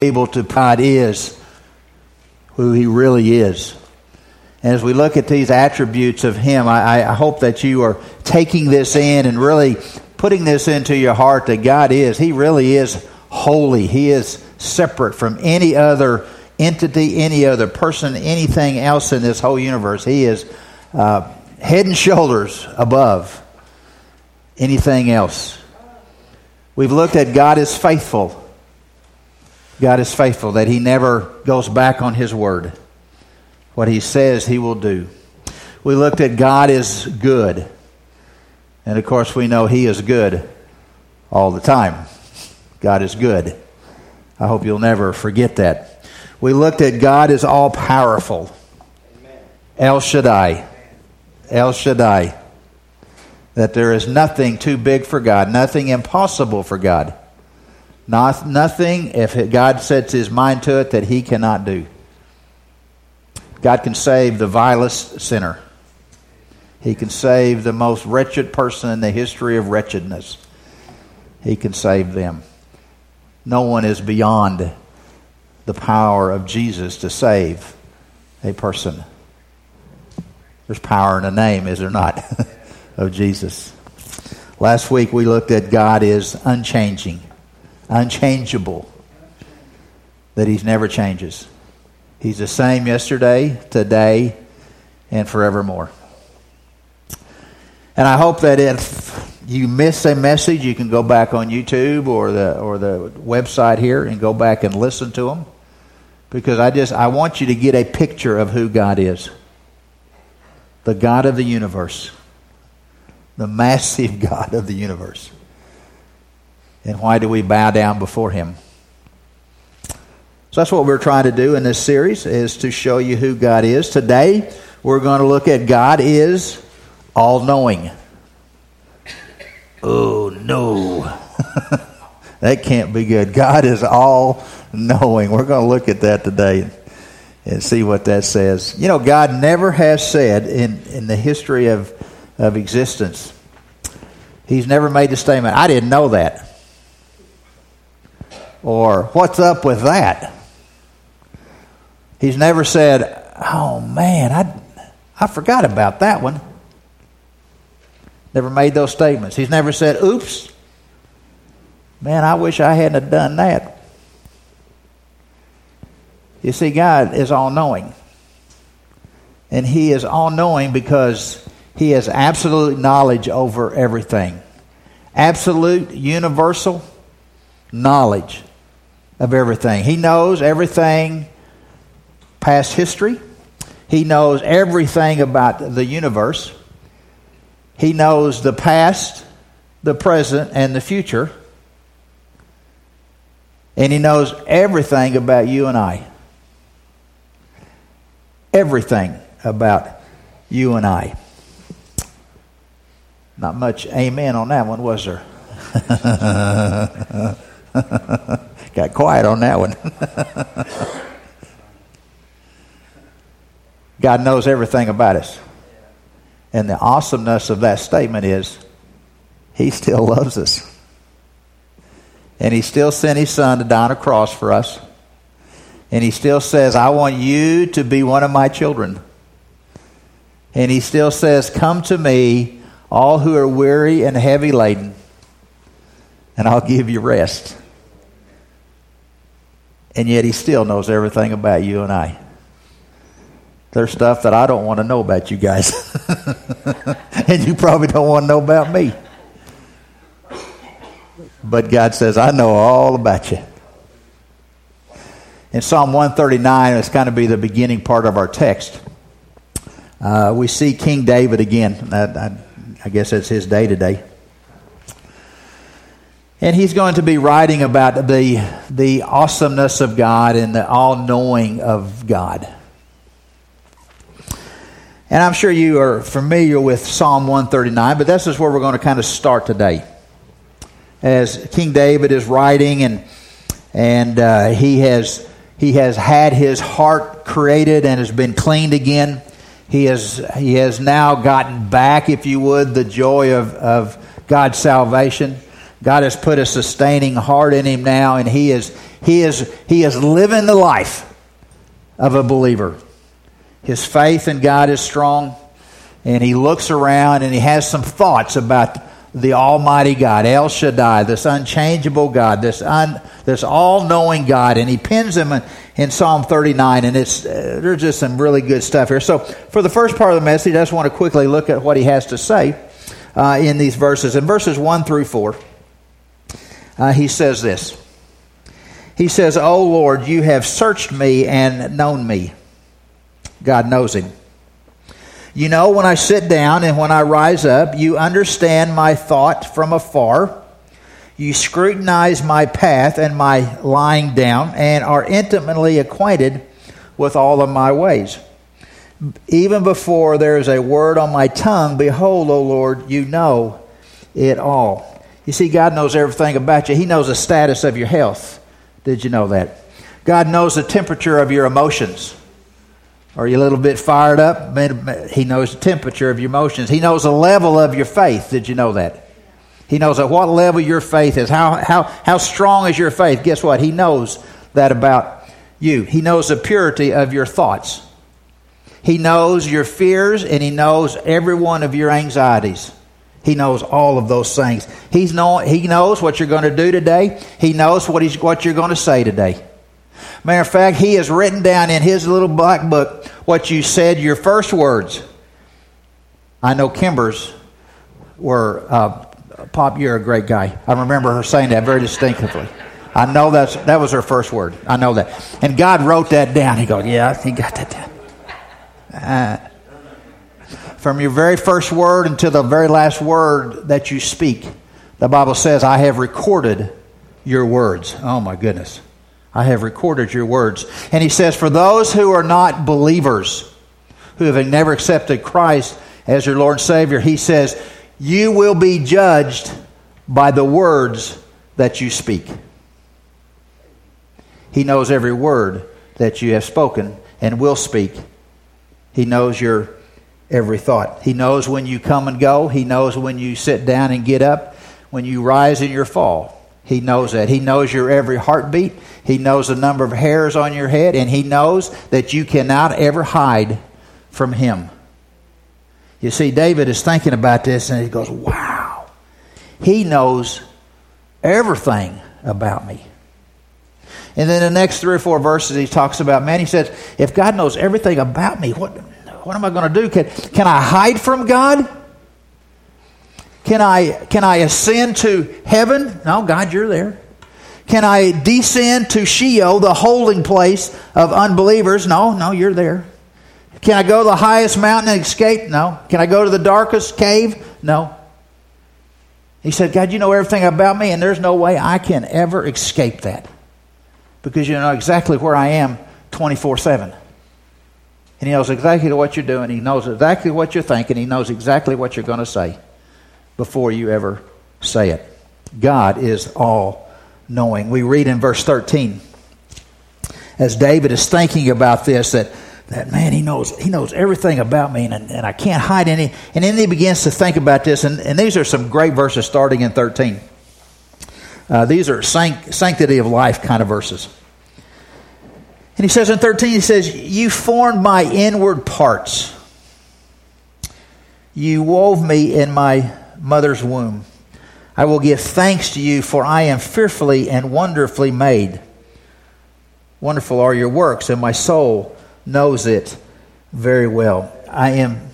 able to God is who he really is. And as we look at these attributes of him, I, I, hope that you are taking this in and really putting this into your heart that God is. He really is holy. He is separate from any other entity, any other person, anything else in this whole universe. He is uh, head and shoulders above anything else. We've looked at God is faithful. God is faithful, that He never goes back on His word. What He says, He will do. We looked at God is good. And of course, we know He is good all the time. God is good. I hope you'll never forget that. We looked at God is all powerful. El Shaddai. El Shaddai. That there is nothing too big for God, nothing impossible for God. Not, nothing, if God sets his mind to it, that he cannot do. God can save the vilest sinner. He can save the most wretched person in the history of wretchedness. He can save them. No one is beyond the power of Jesus to save a person. There's power in the name, is there not, of Jesus? Last week we looked at God is unchanging unchangeable, that He never changes. He's the same yesterday, today, and forevermore. And I hope that if you miss a message, you can go back on YouTube or the or the website here and go back and listen to them. Because I just I want you to get a picture of who God is. The God of the universe. The massive God of the universe. And why do we bow down before him? So that's what we're trying to do in this series is to show you who God is. Today we're going to look at God is all knowing. Oh no. that can't be good. God is all knowing. We're going to look at that today and see what that says. You know, God never has said in, in the history of, of existence, He's never made the statement, I didn't know that or what's up with that? He's never said, oh man, I, I forgot about that one. Never made those statements. He's never said, oops, man, I wish I hadn't have done that. You see, God is all knowing. And He is all knowing because He has absolute knowledge over everything. Absolute, universal knowledge of everything. He knows everything past history. He knows everything about the universe. He knows the past, the present, and the future. And he knows everything about you and I. Everything about you and I. Not much amen on that one, was there? Got quiet on that one. God knows everything about us. And the awesomeness of that statement is He still loves us. And He still sent His Son to die on a cross for us. And He still says, I want you to be one of my children. And He still says, Come to me, all who are weary and heavy laden, and I'll give you rest and yet he still knows everything about you and I. There's stuff that I don't want to know about you guys. and you probably don't want to know about me. But God says, I know all about you. In Psalm 139, it's going to be the beginning part of our text. Uh, we see King David again. I, I, I guess it's his day today. And he's going to be writing about the, the awesomeness of God and the all knowing of God. And I'm sure you are familiar with Psalm 139, but this is where we're going to kind of start today. As King David is writing, and, and uh, he, has, he has had his heart created and has been cleaned again. He has, he has now gotten back, if you would, the joy of, of God's salvation. God has put a sustaining heart in him now, and he is He is, he is living the life of a believer. His faith in God is strong, and he looks around and he has some thoughts about the Almighty God, El Shaddai, this unchangeable God, this un, this all-knowing God, and he pins them in, in Psalm 39, and it's uh, there's just some really good stuff here. So, for the first part of the message, I just want to quickly look at what he has to say uh, in these verses. In verses one through four, uh, he says this. He says, "O Lord, you have searched me and known me." God knows him. You know when I sit down and when I rise up, you understand my thought from afar. You scrutinize my path and my lying down, and are intimately acquainted with all of my ways. Even before there is a word on my tongue, behold, O Lord, you know it all. You see, God knows everything about you. He knows the status of your health. Did you know that? God knows the temperature of your emotions. Are you a little bit fired up? He knows the temperature of your emotions. He knows the level of your faith. Did you know that? He knows at what level your faith is. How, how, how strong is your faith? Guess what? He knows that about you. He knows the purity of your thoughts. He knows your fears and he knows every one of your anxieties. He knows all of those things. He's know, he knows what you're going to do today. He knows what, he's, what you're going to say today. Matter of fact, he has written down in his little black book what you said, your first words. I know Kimber's were, uh, Pop, you're a great guy. I remember her saying that very distinctively. I know that's, that was her first word. I know that. And God wrote that down. He goes, Yeah, he got that down. Uh, from your very first word until the very last word that you speak, the Bible says, I have recorded your words. Oh, my goodness. I have recorded your words. And he says, For those who are not believers, who have never accepted Christ as your Lord and Savior, he says, You will be judged by the words that you speak. He knows every word that you have spoken and will speak. He knows your every thought. He knows when you come and go. He knows when you sit down and get up, when you rise and your fall. He knows that. He knows your every heartbeat. He knows the number of hairs on your head, and He knows that you cannot ever hide from Him. You see, David is thinking about this, and he goes, Wow, He knows everything about me. And then the next three or four verses, he talks about, man, he says, if God knows everything about me, what, what am I going to do? Can, can I hide from God? Can I, can I ascend to heaven? No, God, you're there. Can I descend to Sheol, the holding place of unbelievers? No, no, you're there. Can I go to the highest mountain and escape? No. Can I go to the darkest cave? No. He said, God, you know everything about me, and there's no way I can ever escape that because you know exactly where I am 24 7. And He knows exactly what you're doing. He knows exactly what you're thinking. He knows exactly what you're going to say before you ever say it. God is all knowing. We read in verse 13 as David is thinking about this that that man he knows he knows everything about me and, and I can't hide any and then he begins to think about this and, and these are some great verses starting in 13 uh, these are sanct- sanctity of life kind of verses and he says in 13 he says you formed my inward parts you wove me in my mother's womb. I will give thanks to you, for I am fearfully and wonderfully made. Wonderful are your works, and my soul knows it very well. I am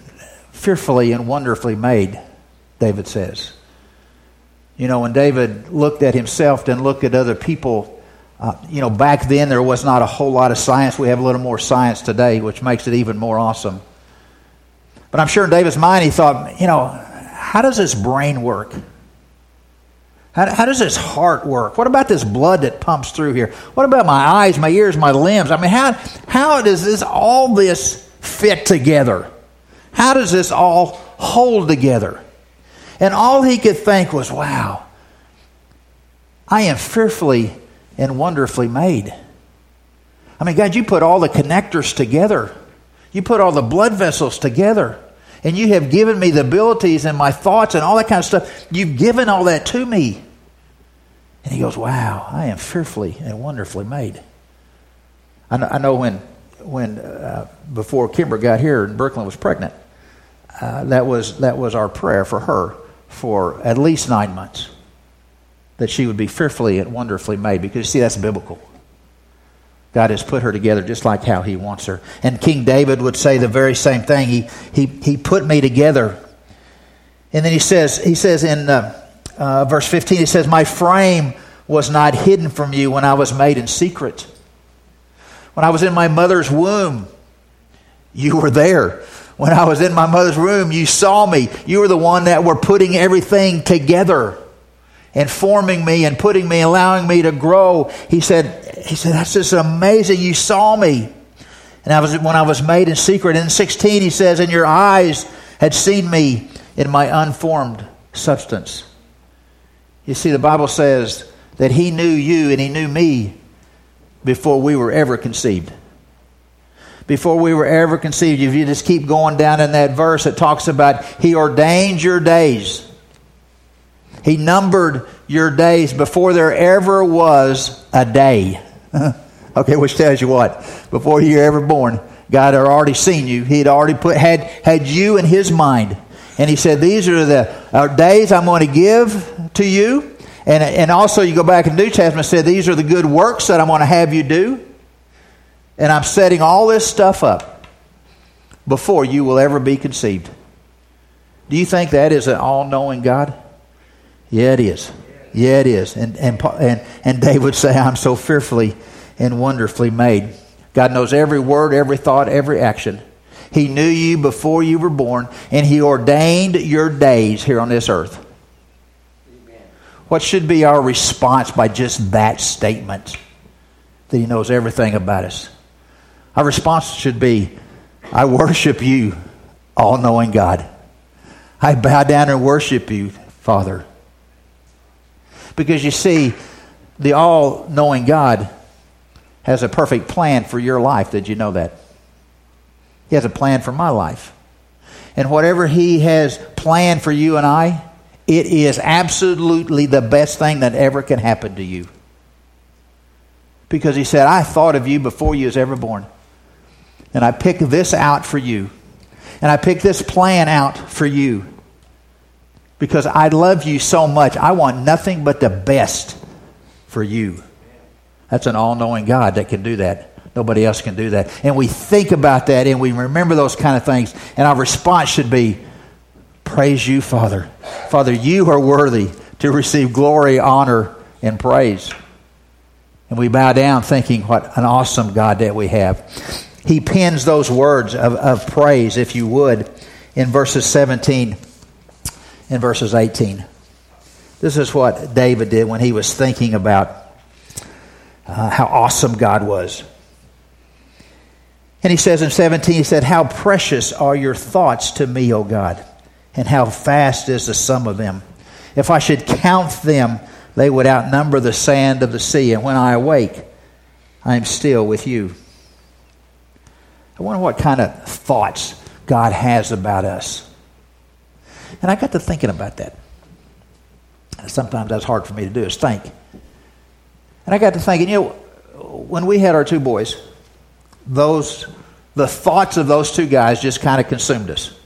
fearfully and wonderfully made, David says. You know, when David looked at himself and looked at other people, uh, you know, back then there was not a whole lot of science. We have a little more science today, which makes it even more awesome. But I'm sure in David's mind he thought, you know, how does this brain work? How, how, does this heart work? What about this blood that pumps through here? What about my eyes, my ears, my limbs? I mean, how, how does this all this fit together? How does this all hold together? And all he could think was, wow, I am fearfully and wonderfully made. I mean, God, you put all the connectors together. You put all the blood vessels together and you have given me the abilities and my thoughts and all that kind of stuff. You've given all that to me. And he goes, Wow, I am fearfully and wonderfully made. I know, I know when, when uh, before Kimber got here and Brooklyn was pregnant, uh, that, was, that was our prayer for her for at least nine months that she would be fearfully and wonderfully made because, see, that's biblical. God has put her together just like how He wants her. And King David would say the very same thing. He, he, he put me together. And then he says, he says in uh, uh, verse 15, he says, My frame was not hidden from you when I was made in secret. When I was in my mother's womb, you were there. When I was in my mother's room, you saw me. You were the one that were putting everything together and forming me and putting me, allowing me to grow. He said, he said, that's just amazing. You saw me. And I was, when I was made in secret. In 16, he says, and your eyes had seen me in my unformed substance. You see, the Bible says that he knew you and he knew me before we were ever conceived. Before we were ever conceived. If you just keep going down in that verse, it talks about he ordained your days. He numbered your days before there ever was a day. okay, which tells you what? Before you were ever born, God had already seen you. He had already put had had you in His mind, and He said, "These are the uh, days I'm going to give to you." And and also, you go back in the New Testament, and said, "These are the good works that I'm going to have you do." And I'm setting all this stuff up before you will ever be conceived. Do you think that is an all-knowing God? Yeah, it is. Yeah, it is. And, and, and, and David would say, I'm so fearfully and wonderfully made. God knows every word, every thought, every action. He knew you before you were born, and He ordained your days here on this earth. Amen. What should be our response by just that statement? That He knows everything about us. Our response should be, I worship you, all knowing God. I bow down and worship you, Father. Because you see, the all knowing God has a perfect plan for your life. Did you know that? He has a plan for my life. And whatever He has planned for you and I, it is absolutely the best thing that ever can happen to you. Because He said, I thought of you before you was ever born. And I picked this out for you. And I picked this plan out for you because I love you so much. I want nothing but the best for you. That's an all knowing God that can do that. Nobody else can do that. And we think about that and we remember those kind of things. And our response should be Praise you, Father. Father, you are worthy to receive glory, honor, and praise. And we bow down thinking what an awesome God that we have. He pins those words of, of praise, if you would, in verses 17 in verses 18. This is what David did when he was thinking about uh, how awesome God was. And he says in 17, he said, How precious are your thoughts to me, O God, and how fast is the sum of them. If I should count them, they would outnumber the sand of the sea. And when I awake, I am still with you. I wonder what kind of thoughts God has about us. And I got to thinking about that. Sometimes that's hard for me to do is think. And I got to thinking, you know, when we had our two boys, those the thoughts of those two guys just kind of consumed us.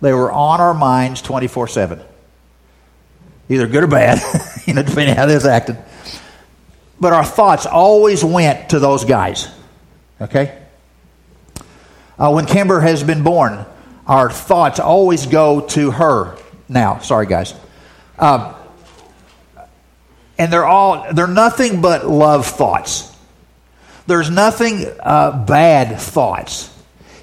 They were on our minds 24 7. Either good or bad, you know, depending how was acting. But our thoughts always went to those guys. Okay? Uh, when Kimber has been born, our thoughts always go to her now. Sorry, guys. Um, and they're all, they're nothing but love thoughts. There's nothing uh, bad thoughts.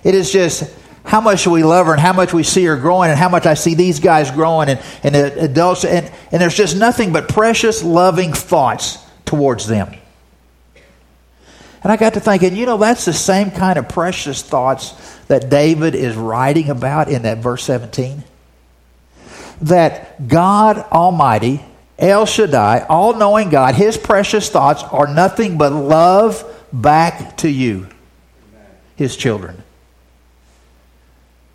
It is just how much we love her and how much we see her growing and how much I see these guys growing and, and adults. And, and there's just nothing but precious, loving thoughts towards them. And I got to thinking, you know, that's the same kind of precious thoughts that David is writing about in that verse 17? That God Almighty, El Shaddai, all knowing God, his precious thoughts are nothing but love back to you, his children.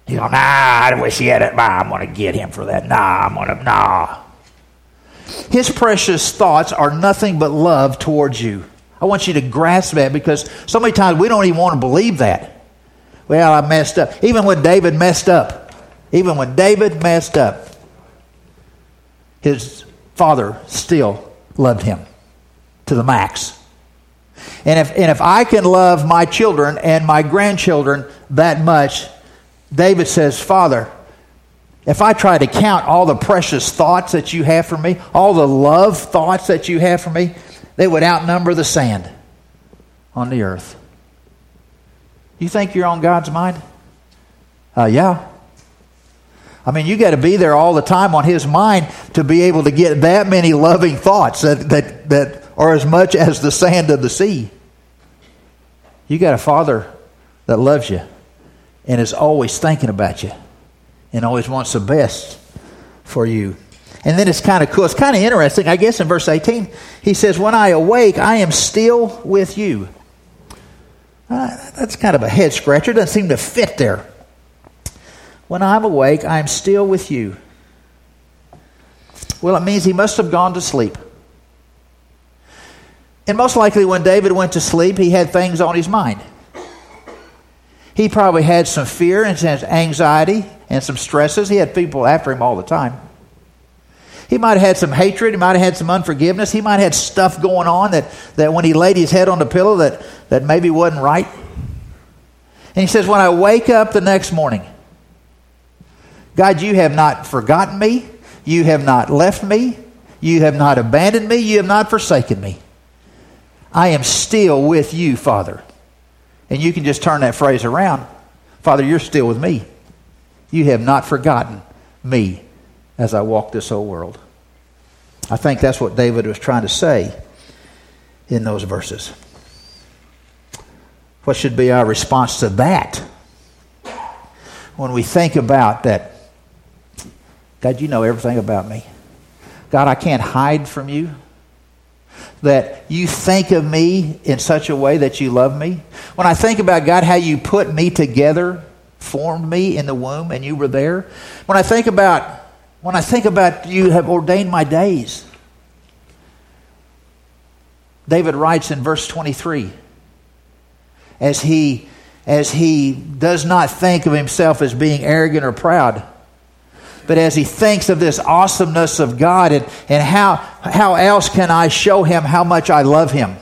You know, nah, I wish he had it. Nah, I'm going to get him for that. Nah, I'm going to, nah. His precious thoughts are nothing but love towards you. I want you to grasp that because so many times we don't even want to believe that. Well, I messed up. Even when David messed up, even when David messed up, his father still loved him to the max. And if, and if I can love my children and my grandchildren that much, David says, Father, if I try to count all the precious thoughts that you have for me, all the love thoughts that you have for me, they would outnumber the sand on the earth. You think you're on God's mind? Uh, yeah. I mean, you got to be there all the time on His mind to be able to get that many loving thoughts that, that, that are as much as the sand of the sea. You got a Father that loves you and is always thinking about you and always wants the best for you. And then it's kind of cool. It's kind of interesting. I guess in verse 18, he says, When I awake, I am still with you. Uh, that's kind of a head scratcher. Doesn't seem to fit there. When I'm awake, I'm still with you. Well, it means he must have gone to sleep. And most likely, when David went to sleep, he had things on his mind. He probably had some fear and some anxiety and some stresses. He had people after him all the time. He might have had some hatred. He might have had some unforgiveness. He might have had stuff going on that, that when he laid his head on the pillow that, that maybe wasn't right. And he says, When I wake up the next morning, God, you have not forgotten me. You have not left me. You have not abandoned me. You have not forsaken me. I am still with you, Father. And you can just turn that phrase around Father, you're still with me. You have not forgotten me as I walk this whole world. I think that's what David was trying to say in those verses. What should be our response to that? When we think about that, God, you know everything about me. God, I can't hide from you. That you think of me in such a way that you love me. When I think about, God, how you put me together, formed me in the womb, and you were there. When I think about when I think about you have ordained my days. David writes in verse 23 as he as he does not think of himself as being arrogant or proud but as he thinks of this awesomeness of God and, and how, how else can I show him how much I love him?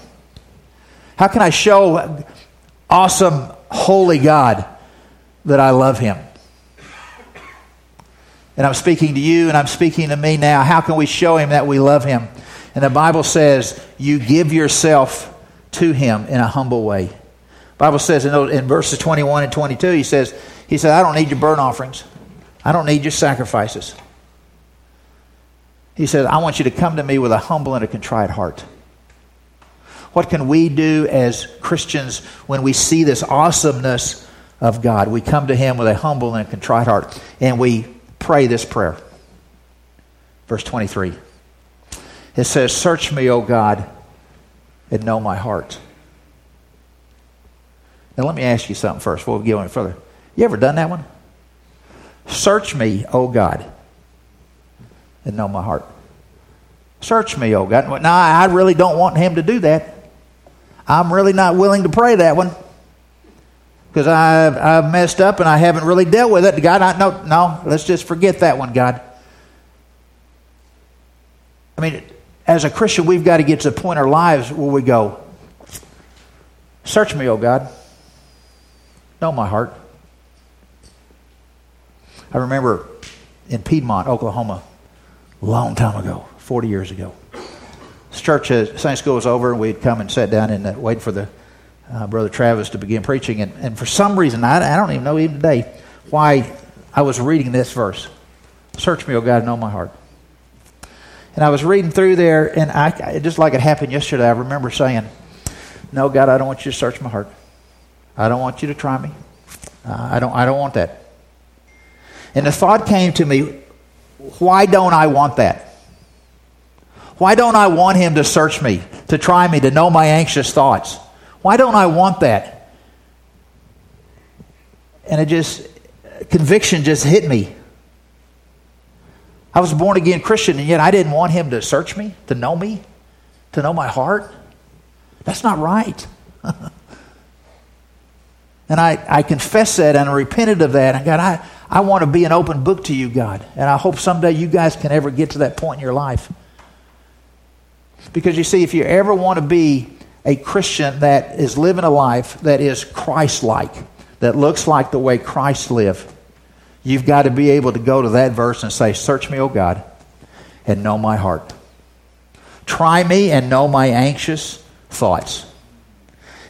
How can I show awesome, holy God that I love him? And I'm speaking to you and I'm speaking to me now. How can we show him that we love him? And the Bible says, you give yourself to him in a humble way. The Bible says in, in verses 21 and 22, he says, he said, I don't need your burnt offerings. I don't need your sacrifices. He says, I want you to come to me with a humble and a contrite heart. What can we do as Christians when we see this awesomeness of God? We come to Him with a humble and a contrite heart, and we pray this prayer. Verse 23. It says, Search me, O God, and know my heart. Now, let me ask you something first before we go any further. You ever done that one? Search me, O God, and know my heart. Search me, O God. Now, I really don't want him to do that. I'm really not willing to pray that one because I've, I've messed up and I haven't really dealt with it. God, I, no, no, let's just forget that one, God. I mean, as a Christian, we've got to get to the point in our lives where we go, Search me, O God. Know my heart. I remember in Piedmont, Oklahoma, a long time ago, 40 years ago. This church, uh, Sunday school was over, and we'd come and sat down and wait for the uh, Brother Travis to begin preaching. And, and for some reason, I, I don't even know even today why I was reading this verse Search me, O God, know my heart. And I was reading through there, and I, just like it happened yesterday, I remember saying, No, God, I don't want you to search my heart. I don't want you to try me. Uh, I, don't, I don't want that. And the thought came to me, why don't I want that? Why don't I want him to search me, to try me, to know my anxious thoughts? Why don't I want that? And it just, conviction just hit me. I was born again Christian, and yet I didn't want him to search me, to know me, to know my heart. That's not right. and I, I confess that and I repented of that. And God, I, I want to be an open book to you, God. And I hope someday you guys can ever get to that point in your life. Because you see, if you ever want to be a Christian that is living a life that is Christ like, that looks like the way Christ lived, you've got to be able to go to that verse and say, Search me, O God, and know my heart. Try me and know my anxious thoughts.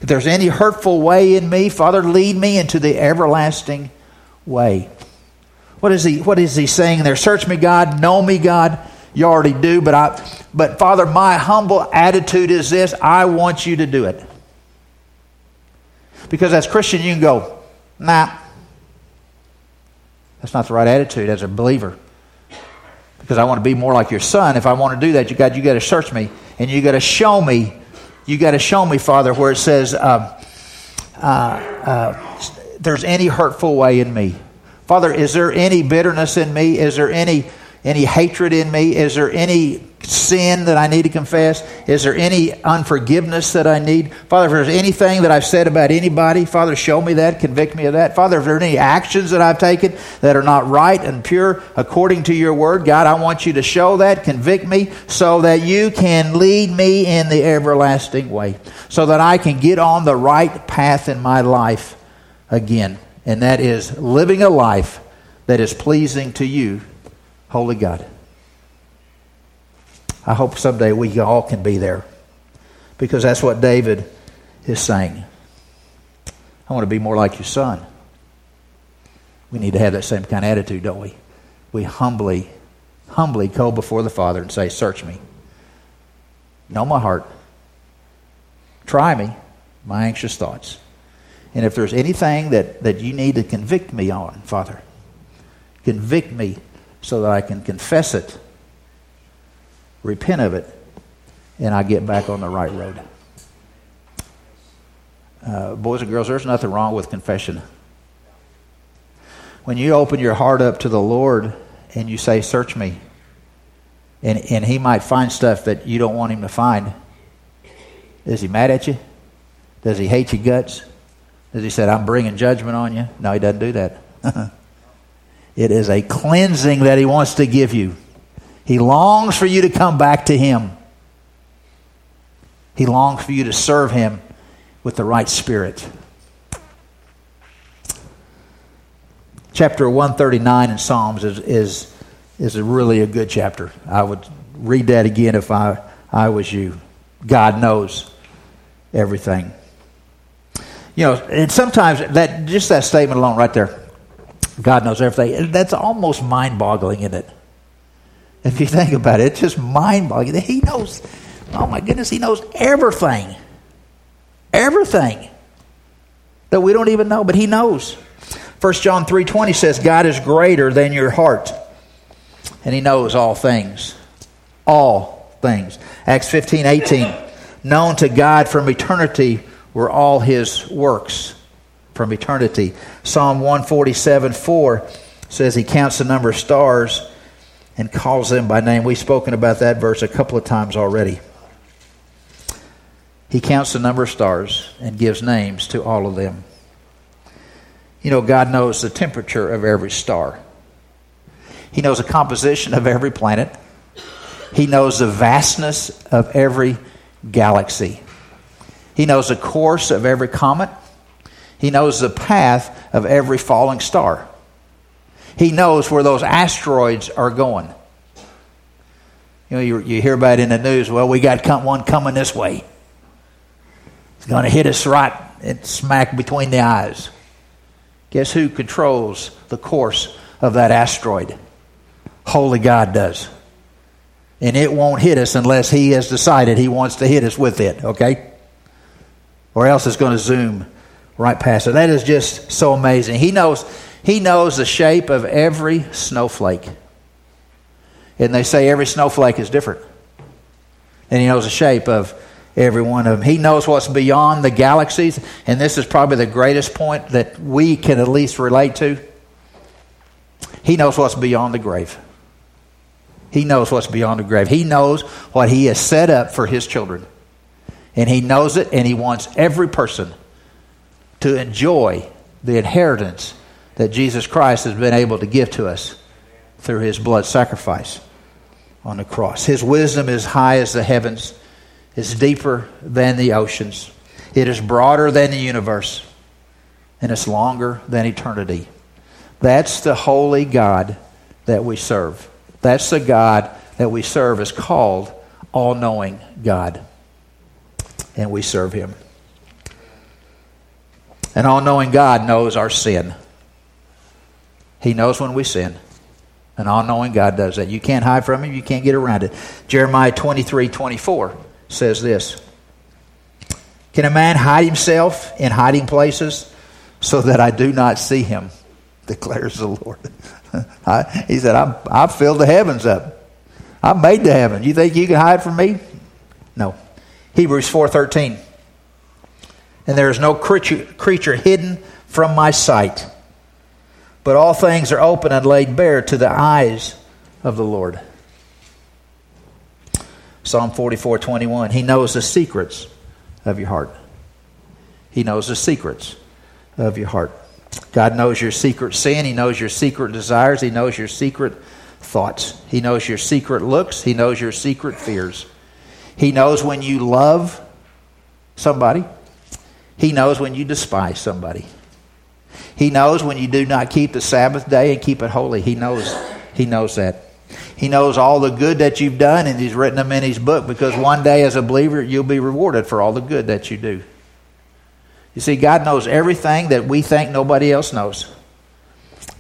If there's any hurtful way in me, Father, lead me into the everlasting way. What is he, what is he saying there? Search me, God. Know me, God. You already do, but I, but Father, my humble attitude is this I want you to do it. Because as Christian, you can go, nah. That's not the right attitude as a believer. Because I want to be more like your son. If I want to do that, you got you got to search me and you got to show me. You got to show me, Father, where it says uh, uh, uh, there's any hurtful way in me. Father, is there any bitterness in me? Is there any any hatred in me? Is there any sin that I need to confess? Is there any unforgiveness that I need? Father, if there's anything that I've said about anybody, Father, show me that, convict me of that. Father, if there are any actions that I've taken that are not right and pure according to your word, God, I want you to show that, convict me, so that you can lead me in the everlasting way, so that I can get on the right path in my life again. And that is living a life that is pleasing to you Holy God. I hope someday we all can be there because that's what David is saying. I want to be more like your son. We need to have that same kind of attitude, don't we? We humbly, humbly go before the Father and say, Search me. Know my heart. Try me, my anxious thoughts. And if there's anything that, that you need to convict me on, Father, convict me so that I can confess it, repent of it, and I get back on the right road. Uh, boys and girls, there's nothing wrong with confession. When you open your heart up to the Lord and you say, Search me, and, and He might find stuff that you don't want Him to find, is He mad at you? Does He hate your guts? Does He say, I'm bringing judgment on you? No, He doesn't do that. It is a cleansing that He wants to give you. He longs for you to come back to Him. He longs for you to serve Him with the right spirit. Chapter 139 in Psalms is, is, is a really a good chapter. I would read that again if I, I was you. God knows everything. You know, and sometimes that just that statement alone right there God knows everything. That's almost mind boggling, isn't it? If you think about it, it's just mind boggling. He knows, oh my goodness, He knows everything. Everything that we don't even know, but He knows. 1 John 3.20 says, God is greater than your heart, and He knows all things. All things. Acts 15.18, known to God from eternity were all His works from eternity. Psalm 147 4 says he counts the number of stars and calls them by name. We've spoken about that verse a couple of times already. He counts the number of stars and gives names to all of them. You know, God knows the temperature of every star. He knows the composition of every planet. He knows the vastness of every galaxy. He knows the course of every comet. He knows the path of every falling star. He knows where those asteroids are going. You know, you, you hear about it in the news. Well, we got one coming this way. It's going to hit us right smack between the eyes. Guess who controls the course of that asteroid? Holy God does. And it won't hit us unless He has decided He wants to hit us with it, okay? Or else it's going to zoom right past it. That is just so amazing. He knows, he knows the shape of every snowflake. And they say every snowflake is different. And he knows the shape of every one of them. He knows what's beyond the galaxies. And this is probably the greatest point that we can at least relate to. He knows what's beyond the grave. He knows what's beyond the grave. He knows what He has set up for His children. And He knows it, and He wants every person to enjoy the inheritance that Jesus Christ has been able to give to us through His blood sacrifice on the cross. His wisdom is high as the heavens, is deeper than the oceans, it is broader than the universe, and it's longer than eternity. That's the holy God that we serve. That's the God that we serve is called all knowing God. And we serve him. An all knowing God knows our sin. He knows when we sin. An all knowing God does that. You can't hide from him, you can't get around it. Jeremiah 23 24 says this Can a man hide himself in hiding places so that I do not see him? declares the Lord. I, he said, i I've filled the heavens up. I've made the heaven. You think you can hide from me? No. Hebrews 4.13. And there is no creature, creature hidden from my sight, but all things are open and laid bare to the eyes of the Lord. Psalm 44.21. He knows the secrets of your heart. He knows the secrets of your heart. God knows your secret sin. He knows your secret desires. He knows your secret thoughts. He knows your secret looks. He knows your secret fears. He knows when you love somebody. He knows when you despise somebody. He knows when you do not keep the Sabbath day and keep it holy. He knows. He knows that. He knows all the good that you've done, and He's written them in His book because one day, as a believer, you'll be rewarded for all the good that you do. You see, God knows everything that we think nobody else knows.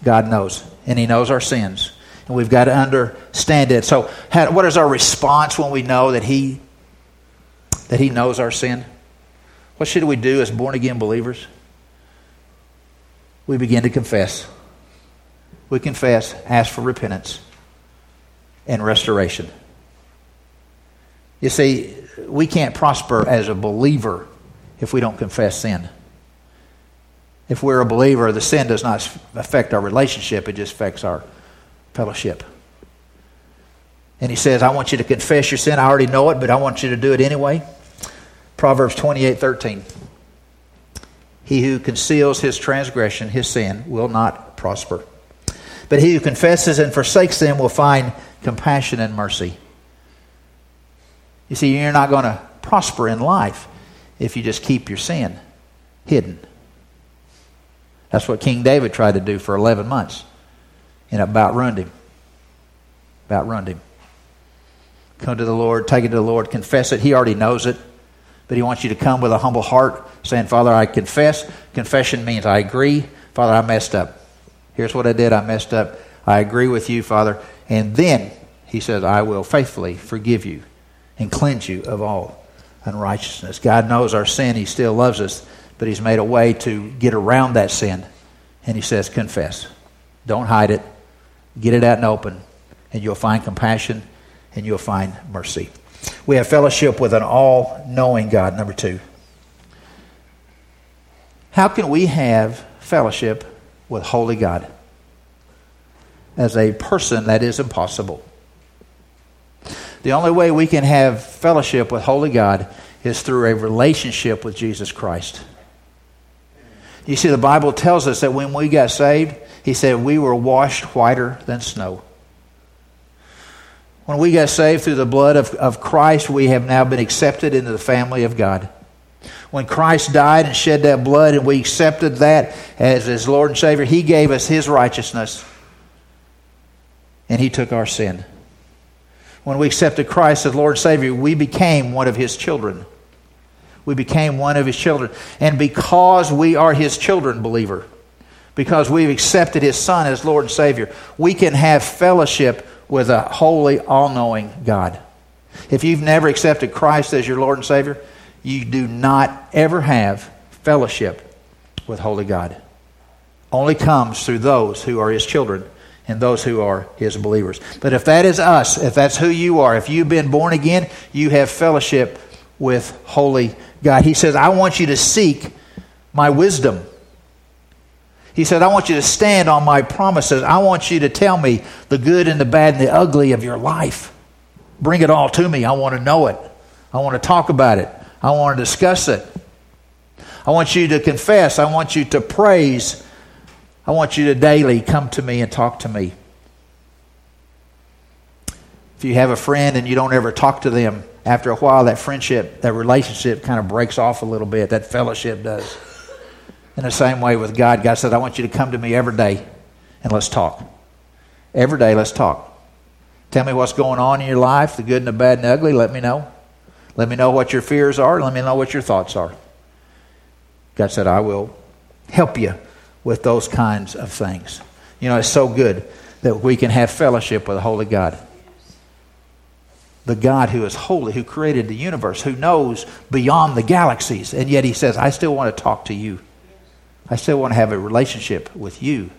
God knows, and He knows our sins. And we've got to understand it. So, how, what is our response when we know that He that He knows our sin? What should we do as born again believers? We begin to confess. We confess, ask for repentance and restoration. You see, we can't prosper as a believer if we don't confess sin. If we're a believer, the sin does not affect our relationship, it just affects our fellowship. And he says, I want you to confess your sin. I already know it, but I want you to do it anyway. Proverbs 28 13. He who conceals his transgression, his sin, will not prosper. But he who confesses and forsakes them will find compassion and mercy. You see, you're not going to prosper in life if you just keep your sin hidden. That's what King David tried to do for 11 months and about ruined him. About ruined him. Come to the Lord, take it to the Lord, confess it. He already knows it, but He wants you to come with a humble heart saying, Father, I confess. Confession means I agree. Father, I messed up. Here's what I did. I messed up. I agree with you, Father. And then He says, I will faithfully forgive you and cleanse you of all unrighteousness. God knows our sin. He still loves us, but He's made a way to get around that sin. And He says, confess. Don't hide it. Get it out and open, and you'll find compassion and you'll find mercy. We have fellowship with an all knowing God, number two. How can we have fellowship with holy God? As a person, that is impossible. The only way we can have fellowship with Holy God is through a relationship with Jesus Christ. You see, the Bible tells us that when we got saved, He said we were washed whiter than snow. When we got saved through the blood of, of Christ, we have now been accepted into the family of God. When Christ died and shed that blood and we accepted that as His Lord and Savior, He gave us His righteousness and He took our sin when we accepted Christ as Lord and Savior, we became one of His children. We became one of His children. And because we are His children, believer, because we've accepted His Son as Lord and Savior, we can have fellowship with a holy, all knowing God. If you've never accepted Christ as your Lord and Savior, you do not ever have fellowship with Holy God. Only comes through those who are His children and those who are his believers. But if that is us, if that's who you are, if you've been born again, you have fellowship with holy God. He says, I want you to seek my wisdom. He said, I want you to stand on my promises. I want you to tell me the good and the bad and the ugly of your life. Bring it all to me. I want to know it. I want to talk about it. I want to discuss it. I want you to confess. I want you to praise. I want you to daily come to me and talk to me. If you have a friend and you don't ever talk to them, after a while, that friendship, that relationship kind of breaks off a little bit. That fellowship does. In the same way with God, God said, I want you to come to me every day and let's talk. Every day, let's talk. Tell me what's going on in your life, the good and the bad and the ugly. Let me know. Let me know what your fears are. Let me know what your thoughts are. God said, I will help you with those kinds of things. You know, it's so good that we can have fellowship with the Holy God. The God who is holy, who created the universe, who knows beyond the galaxies. And yet he says, I still want to talk to you. I still want to have a relationship with you.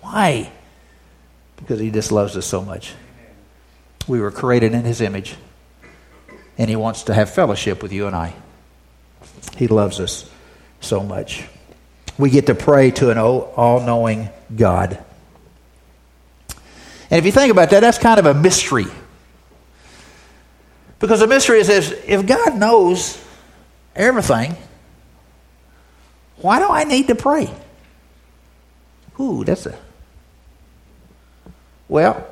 Why? Because he just loves us so much. We were created in his image, and he wants to have fellowship with you and I. He loves us so much. We get to pray to an all knowing God. And if you think about that, that's kind of a mystery. Because the mystery is if God knows everything, why do I need to pray? Ooh, that's a. Well,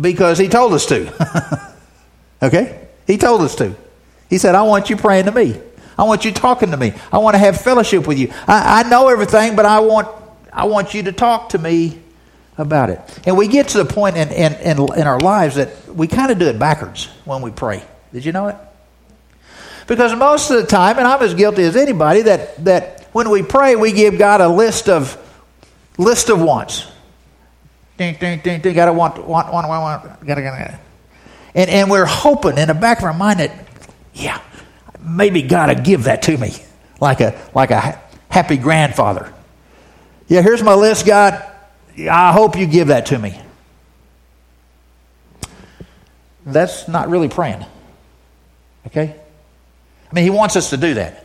because He told us to. okay? He told us to. He said, I want you praying to me. I want you talking to me. I want to have fellowship with you. I, I know everything, but I want, I want you to talk to me about it. And we get to the point in, in, in, in our lives that we kind of do it backwards when we pray. Did you know it? Because most of the time, and I'm as guilty as anybody, that, that when we pray, we give God a list of list of wants. Ding, ding, ding, ding. Got to want, want, want, want, want. Got to, got to. And, and we're hoping in the back of our mind that, yeah, maybe God will give that to me, like a like a happy grandfather. Yeah, here's my list, God. I hope you give that to me. That's not really praying. Okay? I mean, He wants us to do that.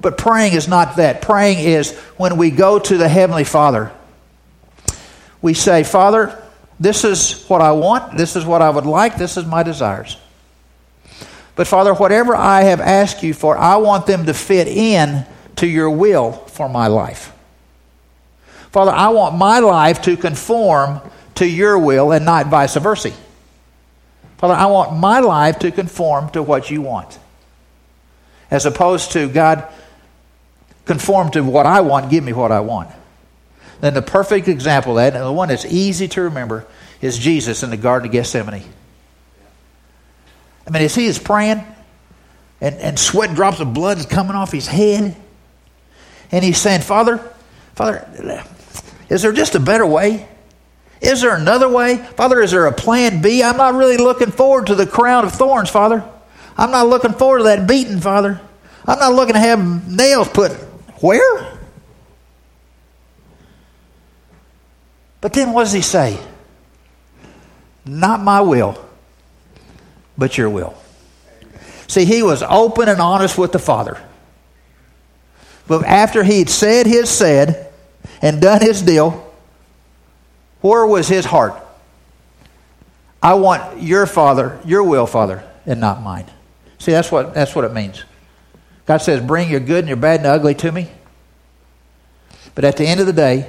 But praying is not that. Praying is when we go to the Heavenly Father, we say, Father, this is what I want, this is what I would like, this is my desires. But Father, whatever I have asked you for, I want them to fit in to your will for my life. Father, I want my life to conform to your will and not vice versa. Father, I want my life to conform to what you want. As opposed to, God, conform to what I want, give me what I want. Then the perfect example of that, and the one that's easy to remember, is Jesus in the Garden of Gethsemane. I mean, as he is praying, and, and sweat drops of blood is coming off his head, and he's saying, Father, Father, is there just a better way? Is there another way? Father, is there a plan B? I'm not really looking forward to the crown of thorns, Father. I'm not looking forward to that beating, Father. I'm not looking to have nails put where? But then what does he say? Not my will, but your will. See, he was open and honest with the Father. But after he'd said his said and done his deal, where was his heart? I want your Father, your will, Father, and not mine. See, that's what, that's what it means. God says, Bring your good and your bad and ugly to me. But at the end of the day,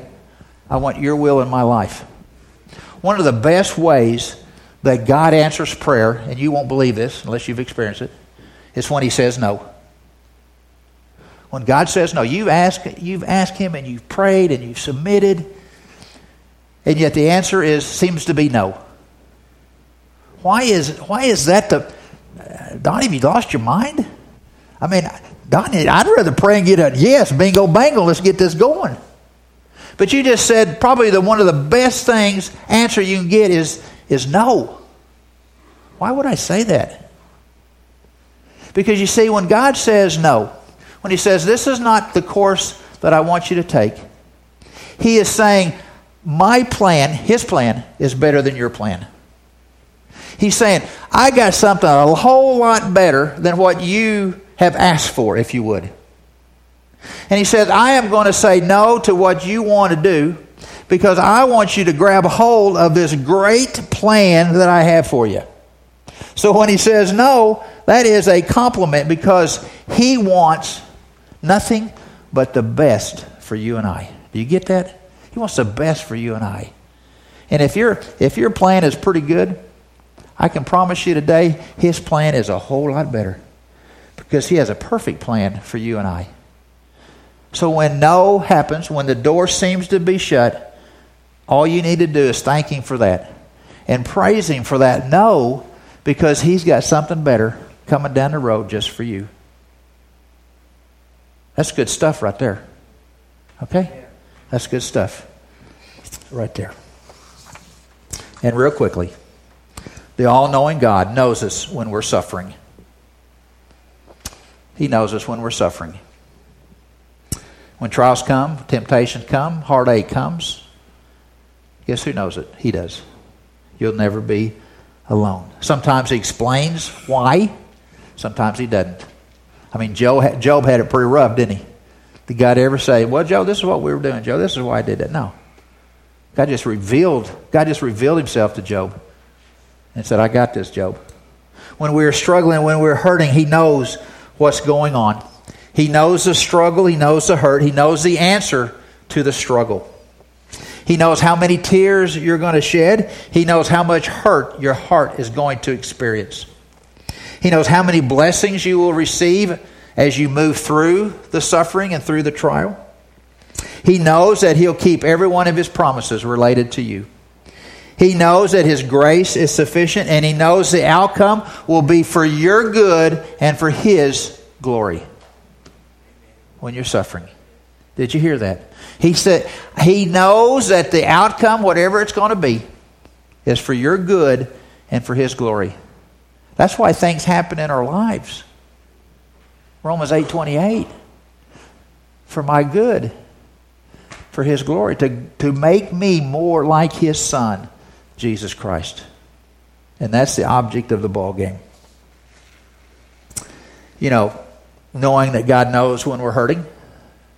I want your will in my life. One of the best ways that God answers prayer, and you won't believe this unless you've experienced it, is when He says no. When God says no, you've asked, you've asked Him and you've prayed and you've submitted and yet the answer is seems to be no. Why is why is that the uh, Donnie? Have you lost your mind? I mean, Donnie, I'd rather pray and get a yes, bingo, bango. Let's get this going. But you just said probably the one of the best things answer you can get is is no. Why would I say that? Because you see, when God says no, when He says this is not the course that I want you to take, He is saying my plan, his plan, is better than your plan. He's saying, I got something a whole lot better than what you have asked for, if you would. And he says, I am going to say no to what you want to do because I want you to grab hold of this great plan that I have for you. So when he says no, that is a compliment because he wants nothing but the best for you and I. Do you get that? He wants the best for you and I. And if your if your plan is pretty good, I can promise you today his plan is a whole lot better because he has a perfect plan for you and I. So when no happens, when the door seems to be shut, all you need to do is thank him for that and praise him for that no because he's got something better coming down the road just for you. That's good stuff right there. Okay? That's good stuff right there. And real quickly, the all knowing God knows us when we're suffering. He knows us when we're suffering. When trials come, temptations come, heartache comes, guess who knows it? He does. You'll never be alone. Sometimes he explains why, sometimes he doesn't. I mean, Job had, Job had it pretty rough, didn't he? Did God ever say, Well, Joe, this is what we were doing, Joe, this is why I did that? No. God just revealed, God just revealed himself to Job and said, I got this, Job. When we're struggling, when we're hurting, he knows what's going on. He knows the struggle, he knows the hurt, he knows the answer to the struggle. He knows how many tears you're going to shed. He knows how much hurt your heart is going to experience. He knows how many blessings you will receive as you move through the suffering and through the trial. He knows that He'll keep every one of His promises related to you. He knows that His grace is sufficient, and He knows the outcome will be for your good and for His glory when you're suffering. Did you hear that? He said he knows that the outcome, whatever it's going to be, is for your good and for his glory. That's why things happen in our lives. Romans 8:28 for my good for his glory to, to make me more like his son Jesus Christ. And that's the object of the ball game. You know, knowing that God knows when we're hurting,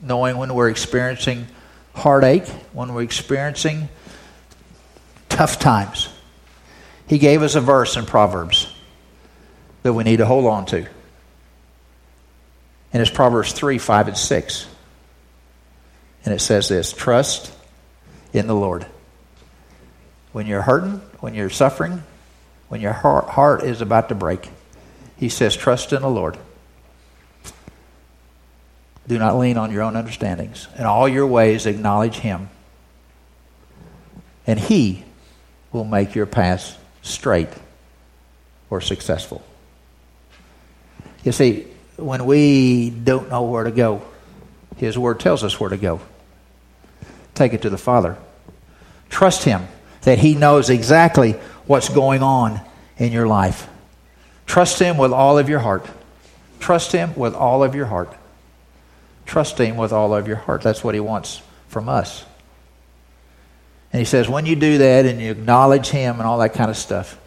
knowing when we're experiencing heartache, when we're experiencing tough times. He gave us a verse in Proverbs that we need to hold on to. And it's Proverbs 3, 5, and 6. And it says this Trust in the Lord. When you're hurting, when you're suffering, when your heart, heart is about to break, he says, Trust in the Lord. Do not lean on your own understandings. In all your ways, acknowledge Him. And He will make your path straight or successful. You see, when we don't know where to go, His Word tells us where to go. Take it to the Father. Trust Him that He knows exactly what's going on in your life. Trust Him with all of your heart. Trust Him with all of your heart. Trust Him with all of your heart. That's what He wants from us. And He says, when you do that and you acknowledge Him and all that kind of stuff,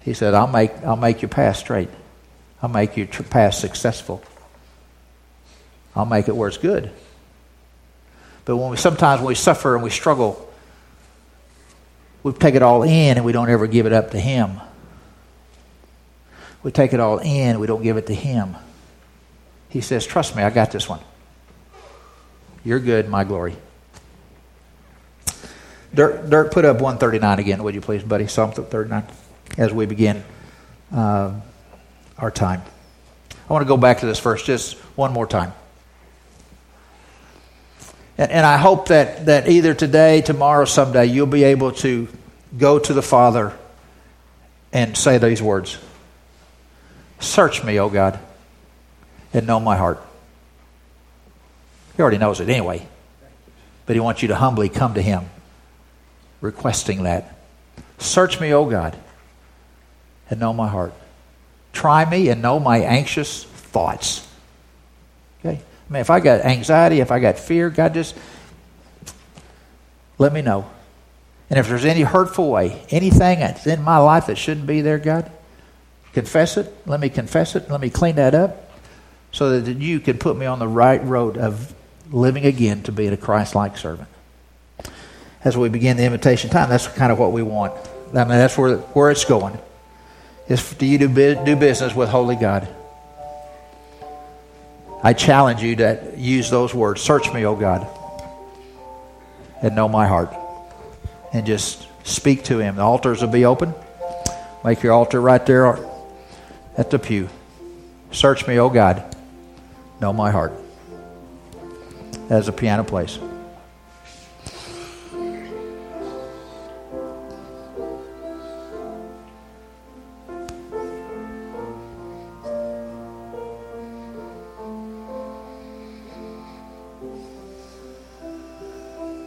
He said, I'll make, I'll make your path straight. I'll make your path successful. I'll make it where it's good. But when we sometimes when we suffer and we struggle, we take it all in and we don't ever give it up to Him. We take it all in, we don't give it to Him. He says, Trust me, I got this one. You're good, my glory. Dirk, Dirk, put up 139 again, would you please, buddy? Psalm 39, as we begin uh, our time. I want to go back to this verse just one more time. And, and I hope that, that either today, tomorrow, someday, you'll be able to go to the Father and say these words Search me, O God, and know my heart. He already knows it anyway. But he wants you to humbly come to him, requesting that. Search me, O God, and know my heart. Try me and know my anxious thoughts. If I got anxiety, if I got fear, God just let me know. And if there's any hurtful way, anything that's in my life that shouldn't be there, God, confess it. Let me confess it. Let me clean that up. so that you can put me on the right road of living again to be a Christ like servant. As we begin the invitation time, that's kind of what we want. I mean, that's where, where it's going. Is for you to do business with Holy God. I challenge you to use those words Search me, O God, and know my heart. And just speak to Him. The altars will be open. Make your altar right there at the pew. Search me, O God. Know my heart. As a piano plays.